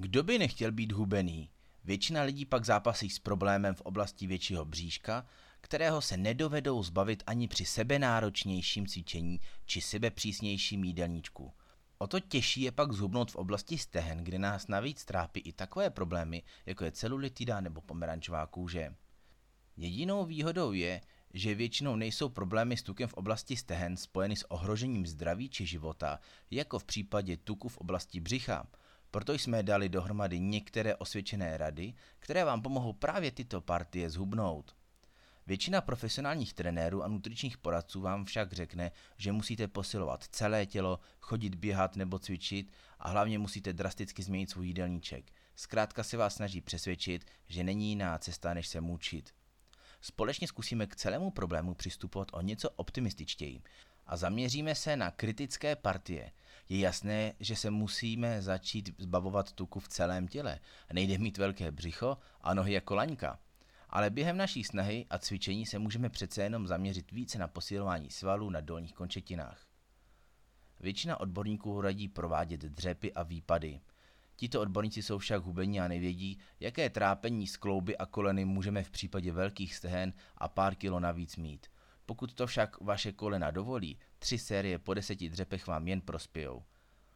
Kdo by nechtěl být hubený? Většina lidí pak zápasí s problémem v oblasti většího bříška, kterého se nedovedou zbavit ani při sebenáročnějším cvičení či sebepřísnějším jídelníčku. O to těžší je pak zhubnout v oblasti stehen, kde nás navíc trápí i takové problémy, jako je celulitida nebo pomerančová kůže. Jedinou výhodou je, že většinou nejsou problémy s tukem v oblasti stehen spojeny s ohrožením zdraví či života, jako v případě tuku v oblasti břicha. Proto jsme dali dohromady některé osvědčené rady, které vám pomohou právě tyto partie zhubnout. Většina profesionálních trenérů a nutričních poradců vám však řekne, že musíte posilovat celé tělo, chodit běhat nebo cvičit a hlavně musíte drasticky změnit svůj jídelníček. Zkrátka se vás snaží přesvědčit, že není jiná cesta, než se mučit. Společně zkusíme k celému problému přistupovat o něco optimističtěji a zaměříme se na kritické partie. Je jasné, že se musíme začít zbavovat tuku v celém těle. Nejde mít velké břicho a nohy jako laňka. Ale během naší snahy a cvičení se můžeme přece jenom zaměřit více na posilování svalů na dolních končetinách. Většina odborníků radí provádět dřepy a výpady. Tito odborníci jsou však hubení a nevědí, jaké trápení klouby a koleny můžeme v případě velkých stehen a pár kilo navíc mít. Pokud to však vaše kolena dovolí, tři série po deseti dřepech vám jen prospějou.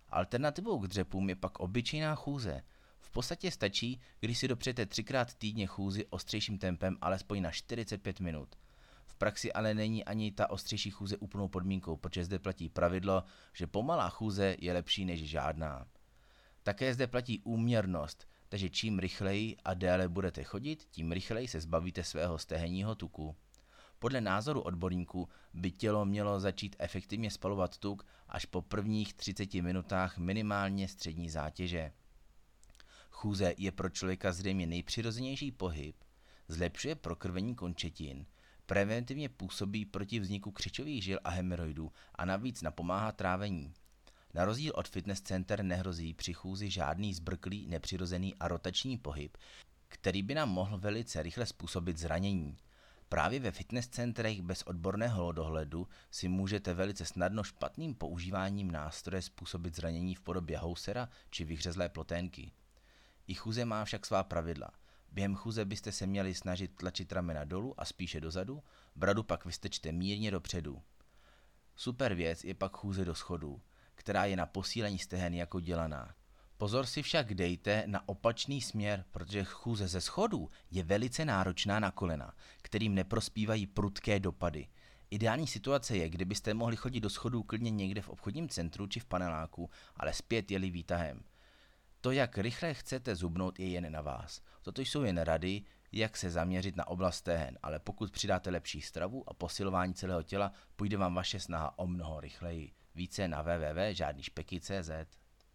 Alternativou k dřepům je pak obyčejná chůze. V podstatě stačí, když si dopřejete třikrát týdně chůzi ostřejším tempem alespoň na 45 minut. V praxi ale není ani ta ostřejší chůze úplnou podmínkou, protože zde platí pravidlo, že pomalá chůze je lepší než žádná. Také zde platí úměrnost, takže čím rychleji a déle budete chodit, tím rychleji se zbavíte svého stehenního tuku. Podle názoru odborníků by tělo mělo začít efektivně spalovat tuk až po prvních 30 minutách minimálně střední zátěže. Chůze je pro člověka zřejmě nejpřirozenější pohyb, zlepšuje prokrvení končetin, preventivně působí proti vzniku křičových žil a hemeroidů a navíc napomáhá trávení. Na rozdíl od fitness center nehrozí při chůzi žádný zbrklý, nepřirozený a rotační pohyb, který by nám mohl velice rychle způsobit zranění. Právě ve fitness centrech bez odborného dohledu si můžete velice snadno špatným používáním nástroje způsobit zranění v podobě housera či vyhřezlé ploténky. I chůze má však svá pravidla. Během chůze byste se měli snažit tlačit ramena dolů a spíše dozadu, bradu pak vystečte mírně dopředu. Super věc je pak chůze do schodů která je na posílení stehen jako dělaná. Pozor si však dejte na opačný směr, protože chůze ze schodů je velice náročná na kolena, kterým neprospívají prudké dopady. Ideální situace je, kdybyste mohli chodit do schodů klidně někde v obchodním centru či v paneláku, ale zpět jeli výtahem. To, jak rychle chcete zubnout, je jen na vás. Toto jsou jen rady, jak se zaměřit na oblast stehen, ale pokud přidáte lepší stravu a posilování celého těla, půjde vám vaše snaha o mnoho rychleji. Více na www.žádnýšpeky.cz